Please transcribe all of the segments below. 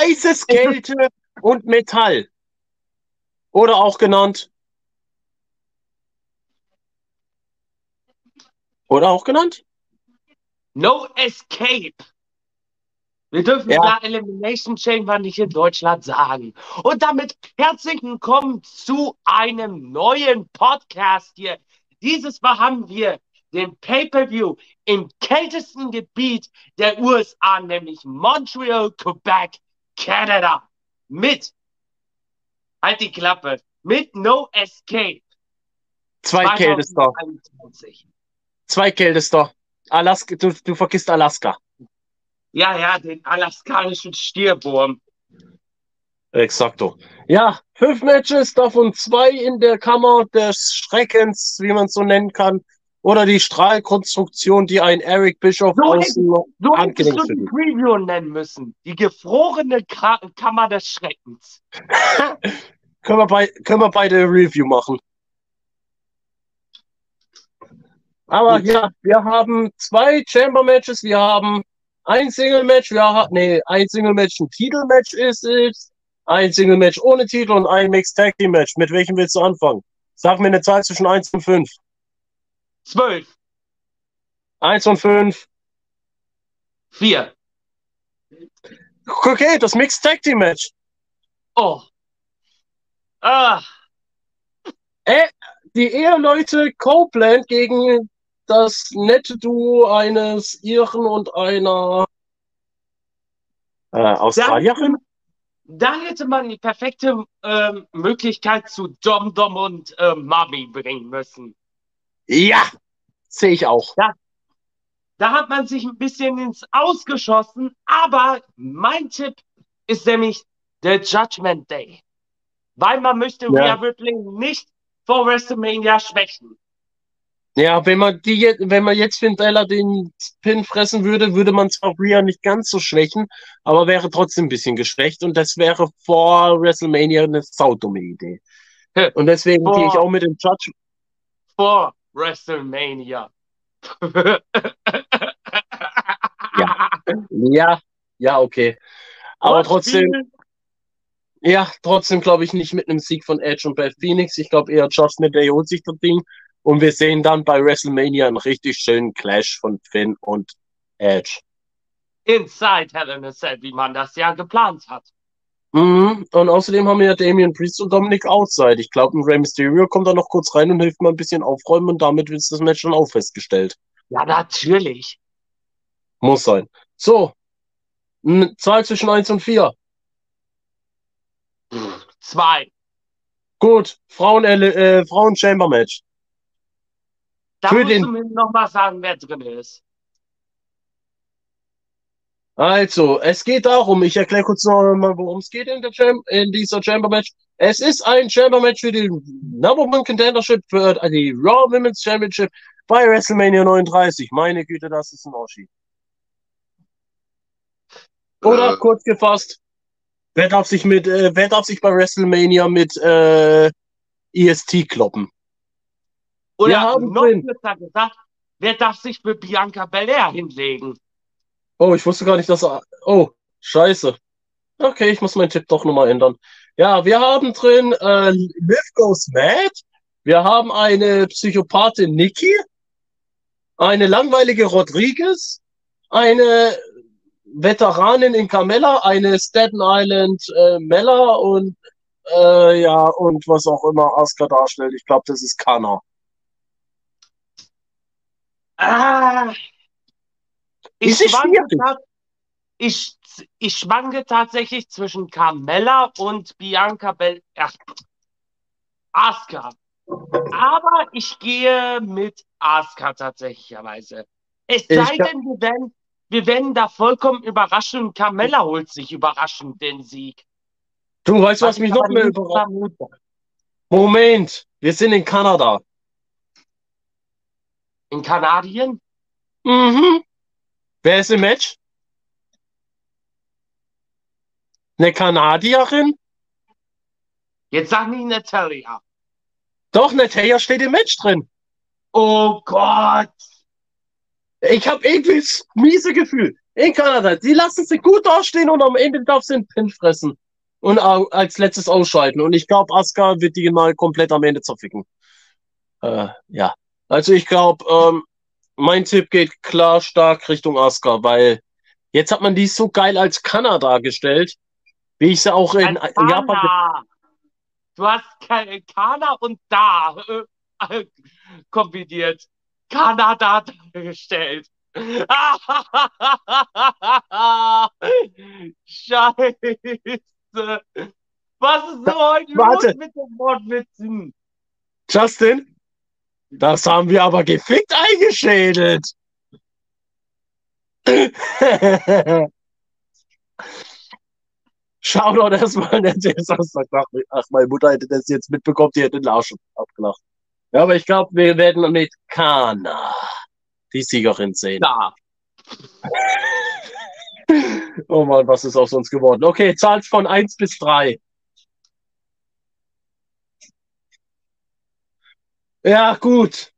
Heißes Kälte und Metall. Oder auch genannt. Oder auch genannt? No Escape. Wir dürfen Ja. da Elimination Chamber nicht in Deutschland sagen. Und damit herzlich willkommen zu einem neuen Podcast hier. Dieses Mal haben wir den Pay-Per-View im kältesten Gebiet der USA, nämlich Montreal, Quebec, Canada. Mit, halt die Klappe, mit No Escape. Zweitkältester. 2021. Zweitkältester. Alaska, du, du vergisst Alaska. Ja, ja, den alaskanischen Stierwurm. Exakto. Ja, fünf Matches, davon zwei in der Kammer des Schreckens, wie man es so nennen kann. Oder die Strahlkonstruktion, die ein Eric Bischoff So außen So hättest du die Preview nennen müssen. Die gefrorene Kra Kammer des Schreckens. können, wir bei, können wir beide Review machen. Aber ja, wir haben zwei Chamber Matches, wir haben ein Single Match, wir haben, nee, ein Single Match, ein Titelmatch ist es, ein Single Match ohne Titel und ein Mixed Tag Team Match. Mit welchem willst du anfangen? Sag mir eine Zahl zwischen 1 und 5. Zwölf. 1 und 5. Vier. Okay, das Mixed Tag Team Match. Oh. Ah. Äh, die Eheleute Copeland gegen das nette Duo eines Iren und einer äh, Australierin. Da hätte man die perfekte ähm, Möglichkeit zu Dom Dom und ähm, Mami bringen müssen. Ja, sehe ich auch. Da hat man sich ein bisschen ins Ausgeschossen, aber mein Tipp ist nämlich der Judgment Day. Weil man möchte Ja. Rhea Ripley nicht vor WrestleMania schwächen. Ja, wenn man die jetzt, wenn man jetzt Findella den Pin fressen würde, würde man zwar Rhea nicht ganz so schwächen, aber wäre trotzdem ein bisschen geschwächt und das wäre vor WrestleMania eine saudumme Idee. Und deswegen Vor- gehe ich auch mit dem Judge. Vor WrestleMania. Ja, ja, okay. Aber trotzdem, ja, trotzdem glaube ich nicht mit einem Sieg von Edge und Beth Phoenix. Ich glaube eher Judgment Day holt sich das Ding. Und wir sehen dann bei WrestleMania einen richtig schönen Clash von Finn und Edge. Inside Hell in a Cell, wie man das ja geplant hat. Mhm. Und außerdem haben wir ja Damian Priest und Dominic Outside. Ich glaube, ein Rey Mysterio kommt da noch kurz rein und hilft mal ein bisschen aufräumen und damit ist das Match dann auch festgestellt. Ja, natürlich. Muss sein. So. N- Zahl zwischen 1 und 4. Zwei. Gut. Frauen, äh, Frauen Chamber Match. Da Für musst den- du mir noch mal sagen, wer drin ist. Also, es geht darum, ich erkläre kurz noch mal, worum es geht in, Cham in dieser Chamber Match. Es ist ein Chamber Match für die Number One Contendership für äh, die Raw Women's Championship bei WrestleMania 39. Meine Güte, das ist ein Oschi. Oder Äh. kurz gefasst, wer darf sich mit, äh, wer darf sich bei WrestleMania mit äh, EST kloppen? Wir Oder haben noch gesagt, wer darf sich für Bianca Belair hinlegen? Oh, ich wusste gar nicht, dass er. Oh, scheiße. Okay, ich muss meinen Tipp doch nochmal ändern. Ja, wir haben drin äh, Liv Goes Mad. Wir haben eine Psychopathin Nikki. Eine langweilige Rodriguez. Eine Veteranin in Carmella. Eine Staten Island äh, Mella. Und äh, ja, und was auch immer Asuka darstellt. Ich glaube, das ist Kana. Ah, ich, schwanke ich, ich schwanke tatsächlich zwischen Carmella und Bianca Belair. Ach, Asuka. Aber ich gehe mit Asuka tatsächlicherweise. Es sei denn, wir werden, wir werden da vollkommen überraschen und Carmella holt sich überraschend den Sieg. Du weißt, was mich ich noch mehr überrascht? Moment, wir sind in Kanada. In Kanadien? Mhm. Wer ist im Match? Eine Kanadierin? Jetzt sag nicht Natalia. Doch, Natalia steht im Match drin. Oh Gott. Ich habe irgendwie das miese Gefühl. In Kanada. Die lassen sie gut dastehen und am Ende darf sie einen Pin fressen. Und als letztes ausschalten. Und ich glaube, Asuka wird die mal komplett am Ende zerficken. Äh, ja. Also ich glaube, ähm, mein Tipp geht klar stark Richtung Asuka, weil jetzt hat man die so geil als Kanada gestellt, wie ich sie auch in, in Japan. Du hast Kana und da äh, kombiniert. Kanada dargestellt. Scheiße. Was ist so heute Warte. los mit den Wortwitzen? Justin, das haben wir aber gefickt eingeschädelt. Schau doch erstmal, der Samstag nach. Ach, meine Mutter hätte das jetzt mitbekommen, die hätte den Arsch abgelacht. Ja, aber ich glaube, wir werden mit Kana die Siegerin sehen. Da. oh Mann, was ist aus uns geworden? Okay, Zahl von 1 bis 3. Ja, gut.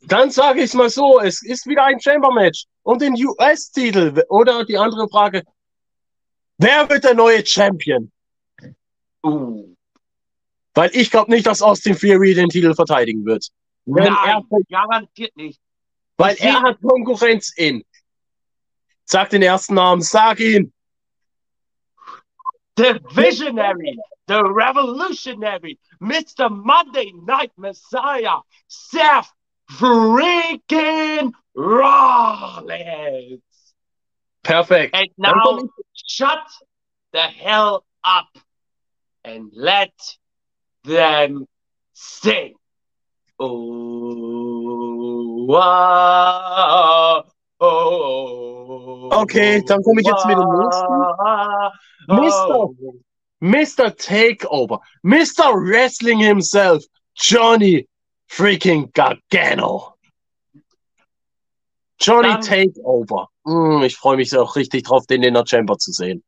Dann sage ich mal so, es ist wieder ein Chamber-Match und den US-Titel. Oder die andere Frage, wer wird der neue Champion? Uh. Weil ich glaube nicht, dass Austin Fury den Titel verteidigen wird. Nein, er, garantiert nicht. weil Ich er hat Konkurrenz in. Sag den ersten Namen, sag ihn. The Visionary, the Revolutionary, Mr. Monday Night Messiah, Seth freaking Rollins. Perfect. And now komm shut the hell up and let them sing. Oh, ah, oh, Okay, dann komm ich jetzt mit dem ah, Mister. Mr. Takeover, Mr. Wrestling himself, Johnny freaking Gargano. Johnny Dann- Takeover. Mm, ich freue mich auch richtig drauf, den in der Chamber zu sehen.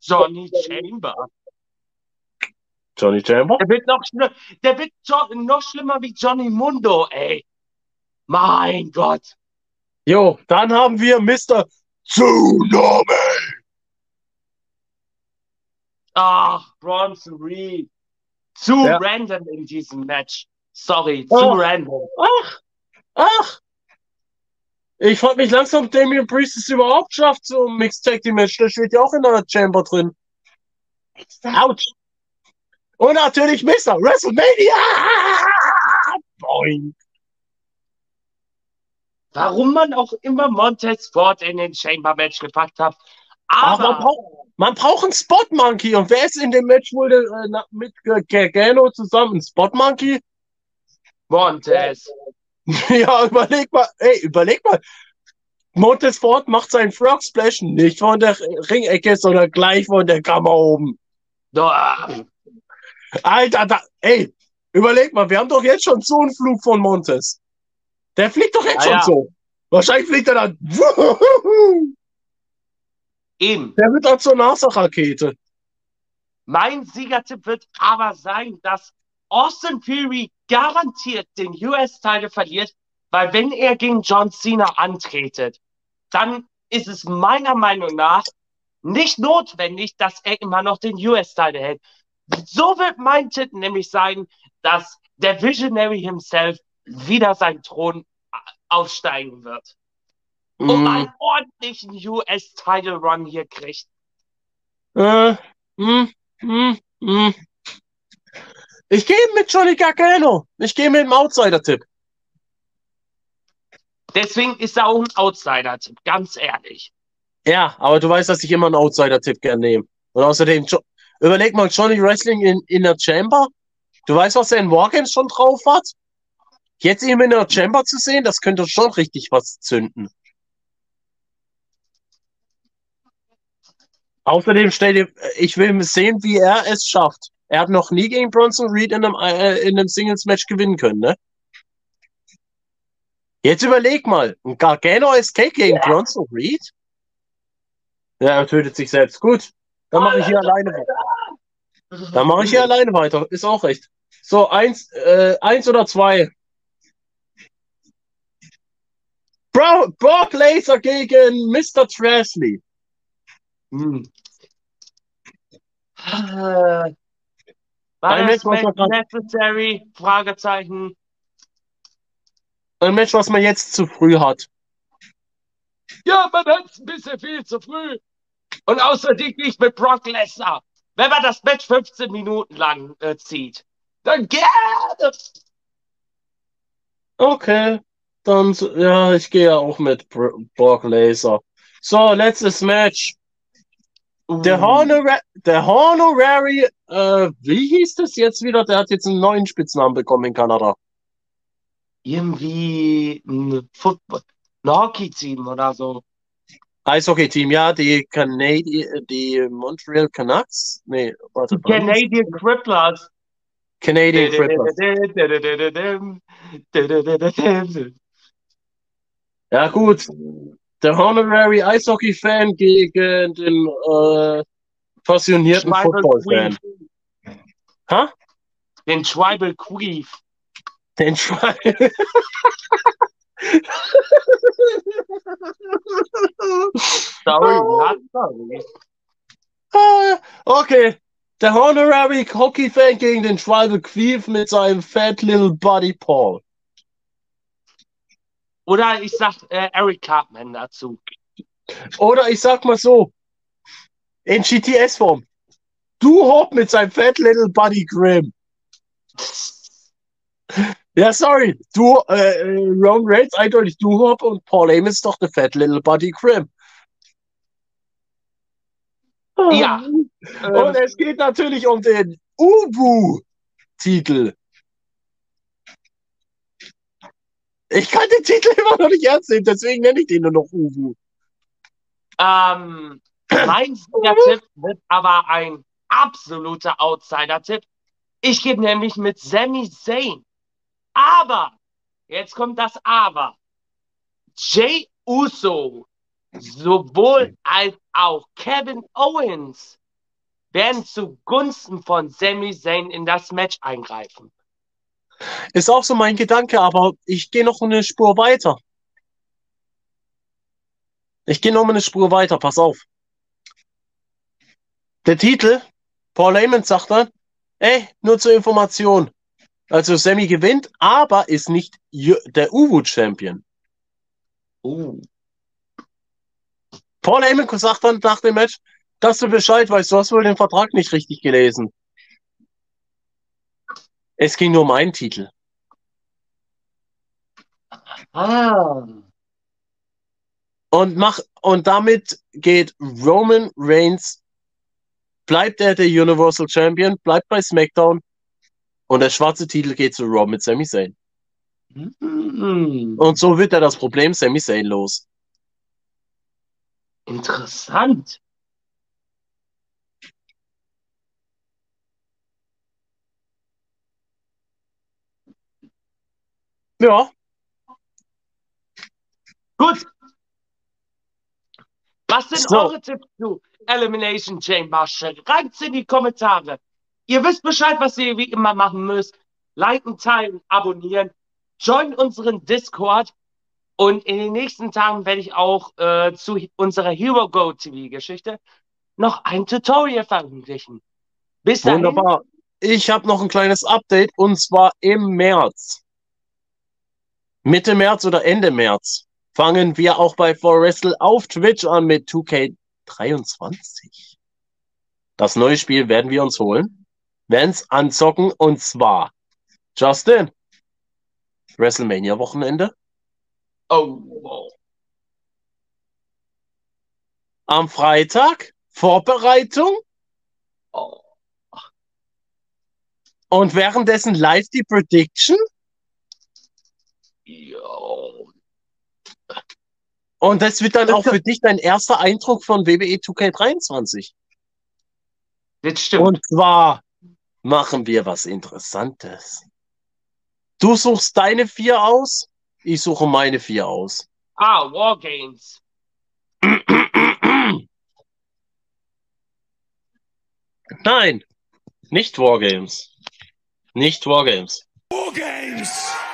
Johnny Chamber. Johnny Chamber? Der wird noch, der wird noch schlimmer wie Johnny Mundo, ey. Mein Gott. Jo, dann haben wir Mr. Tsunami. Ach, Bronson Reed. Zu Ja. random in diesem Match. Sorry, zu Oh. random. Ach, ach. Ich frage mich langsam, ob Damien Priest es überhaupt schafft, so ein Mixed Tag Team Match. Der steht ja auch in der Chamber drin. Autsch. Und natürlich Mr. WrestleMania. Boing. Warum man auch immer Montez Ford in den Chamber Match gepackt hat. Ach, Aber braucht, man braucht einen Spot Monkey. Und wer ist in dem Match wohl äh, mit G- Gargano zusammen? Ein Spot Monkey? Montez. ja, überleg mal. Ey, überleg mal. Montez Ford macht seinen Frog Splash nicht von der Ringecke, sondern gleich von der Kammer oben. Alter, da, ey, überleg mal, wir haben doch jetzt schon so einen Flug von Montes. Der fliegt doch jetzt Ah, schon ja. so. Wahrscheinlich fliegt er dann. Eben. Der wird dann zur NASA-Rakete. Mein Siegertipp wird aber sein, dass Austin Fury garantiert den US-Title verliert, weil wenn er gegen John Cena antretet, dann ist es meiner Meinung nach nicht notwendig, dass er immer noch den US-Title hält. So wird mein Tipp nämlich sein, dass der Visionary himself wieder seinen Thron aufsteigen wird und Mm, einen ordentlichen US-Title-Run hier kriegt. äh, mm, mm, mm. Ich gehe mit Johnny Gargano. Ich gehe mit dem Outsider-Tipp. Deswegen ist er auch ein Outsider-Tipp, ganz ehrlich. Ja, aber du weißt, dass ich immer einen Outsider-Tipp gerne nehme. Und außerdem, Jo- überleg mal, Johnny Wrestling in, in der Chamber. Du weißt, was er in Wargames schon drauf hat? Jetzt ihn in der Chamber zu sehen, das könnte schon richtig was zünden. Außerdem stell dir, ich will sehen, wie er es schafft. Er hat noch nie gegen Bronson Reed in einem, äh, in einem Singles-Match gewinnen können, ne? Jetzt überleg mal, ein Gargano Escape gegen Bronson Reed? Ja, er tötet sich selbst. Gut, dann mache ich hier alleine weiter. Dann mache ich hier alleine weiter. Ist auch recht. So, eins, äh, eins oder zwei. Bro Brock Laser gegen Mr. Trashley. Hm. Äh, War Ein das Match, was man grad- necessary? Fragezeichen. Ein Match, was man jetzt zu früh hat. Ja, man hat es ein bisschen viel zu früh. Und außerdem nicht mit Brock Lesnar. Wenn man das Match 15 Minuten lang äh, zieht, dann gerne. Okay. Dann, ja, ich gehe ja auch mit Br Brock Laser. So, letztes Match. Der, Honora der Honorary, äh, wie hieß das jetzt wieder? Der hat jetzt einen neuen Spitznamen bekommen in Kanada. irgendwie ein Football, ein Hockey-Team oder so. Eishockey-Team, ja, die Canadian, die Montreal Canucks? Nee, warte. was? Canadian Cripplers. Canadian Crippers. Ja, gut. Der Honorary Eishockey-Fan gegen den äh, passionierten Tribal Football-Fan. Queef. Ha? Den Tribal Queef. Den Schwein. Sorry, not sorry. Ah, Okay. Der Honorary Hockey-Fan gegen den Tribal Queef mit seinem Fat Little Buddy Paul. Oder ich sag äh, Eric Cartman dazu. Oder ich sag mal so, in GTS-Form. Du Hop mit seinem Fat Little Buddy Grimm. Ja, sorry. Du, äh, äh, Roman Reigns eindeutig du Hop und Paul ist doch der Fat Little Buddy Grimm. Ja. Und Ähm, es geht natürlich um den Ubu-Titel. Ich kann den Titel immer noch nicht ernst nehmen, deswegen nenne ich den nur noch Ubu. ähm, mein Sieger-Tipp wird aber ein absoluter Outsider-Tipp. Ich gebe nämlich mit Sami Zayn. Aber, jetzt kommt das Aber. Jay Uso, sowohl als auch Kevin Owens werden zugunsten von Sami Zayn in das Match eingreifen. Ist auch so mein Gedanke, aber ich gehe noch eine Spur weiter. Ich gehe noch mal eine Spur weiter, pass auf. Der Titel, Paul Heyman sagt dann, ey, nur zur Information. Also Sammy gewinnt, aber ist nicht der Uwu-Champion. Uh. Paul Heyman sagt dann nach dem Match, dass du Bescheid weißt, du hast wohl den Vertrag nicht richtig gelesen. Es ging nur um einen Titel. Ah. Und mach, und damit geht Roman Reigns, bleibt er der Universal Champion, bleibt bei SmackDown und der schwarze Titel geht zu Raw mit Sami Zayn. Hm. Und so wird er das Problem Sami Zayn los. Interessant. Ja, Gut. Was sind So. eure Tipps zu Elimination Chamber? Schreibt's in die Kommentare. Ihr wisst Bescheid, was ihr wie immer machen müsst. Liken, teilen, abonnieren. Join unseren Discord. Und in den nächsten Tagen werde ich auch äh, zu unserer Hero Go TV Geschichte noch ein Tutorial veröffentlichen. Bis dahin. wunderbar. Ich habe noch ein kleines Update und zwar im März. Mitte März oder Ende März fangen wir auch bei For Wrestle auf Twitch an mit 2K23. Das neue Spiel werden wir uns holen, werden es anzocken und zwar Justin, WrestleMania Wochenende, Oh, wow. am Freitag Vorbereitung oh. und währenddessen live die Prediction Jo. und das wird dann auch für dich dein erster Eindruck von E WWE 2K23. Das stimmt. Und zwar machen wir was Interessantes. Du suchst deine vier aus, ich suche meine vier aus. ah, Wargames. Nein, nicht Wargames. Nicht Wargames. War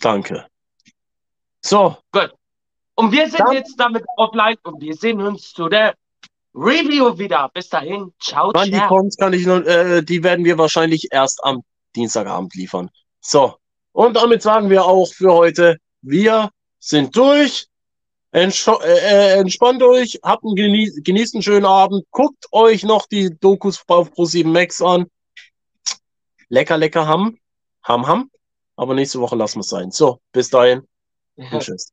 Danke. So. Gut. Und wir sind Dann- jetzt damit offline und wir sehen uns zu der Review wieder. Bis dahin. Ciao, Wann die ciao. kommt, kann ich noch, äh, die werden wir wahrscheinlich erst am Dienstagabend liefern. So. Und damit sagen wir auch für heute, wir sind durch. Entscho äh, äh, entspannt euch, habt einen genie genießt einen schönen Abend, guckt euch noch die Dokus auf Pro7 Max an. Lecker, lecker Ham. Ham, Ham. Aber nächste Woche lassen wir es sein. So, bis dahin und tschüss.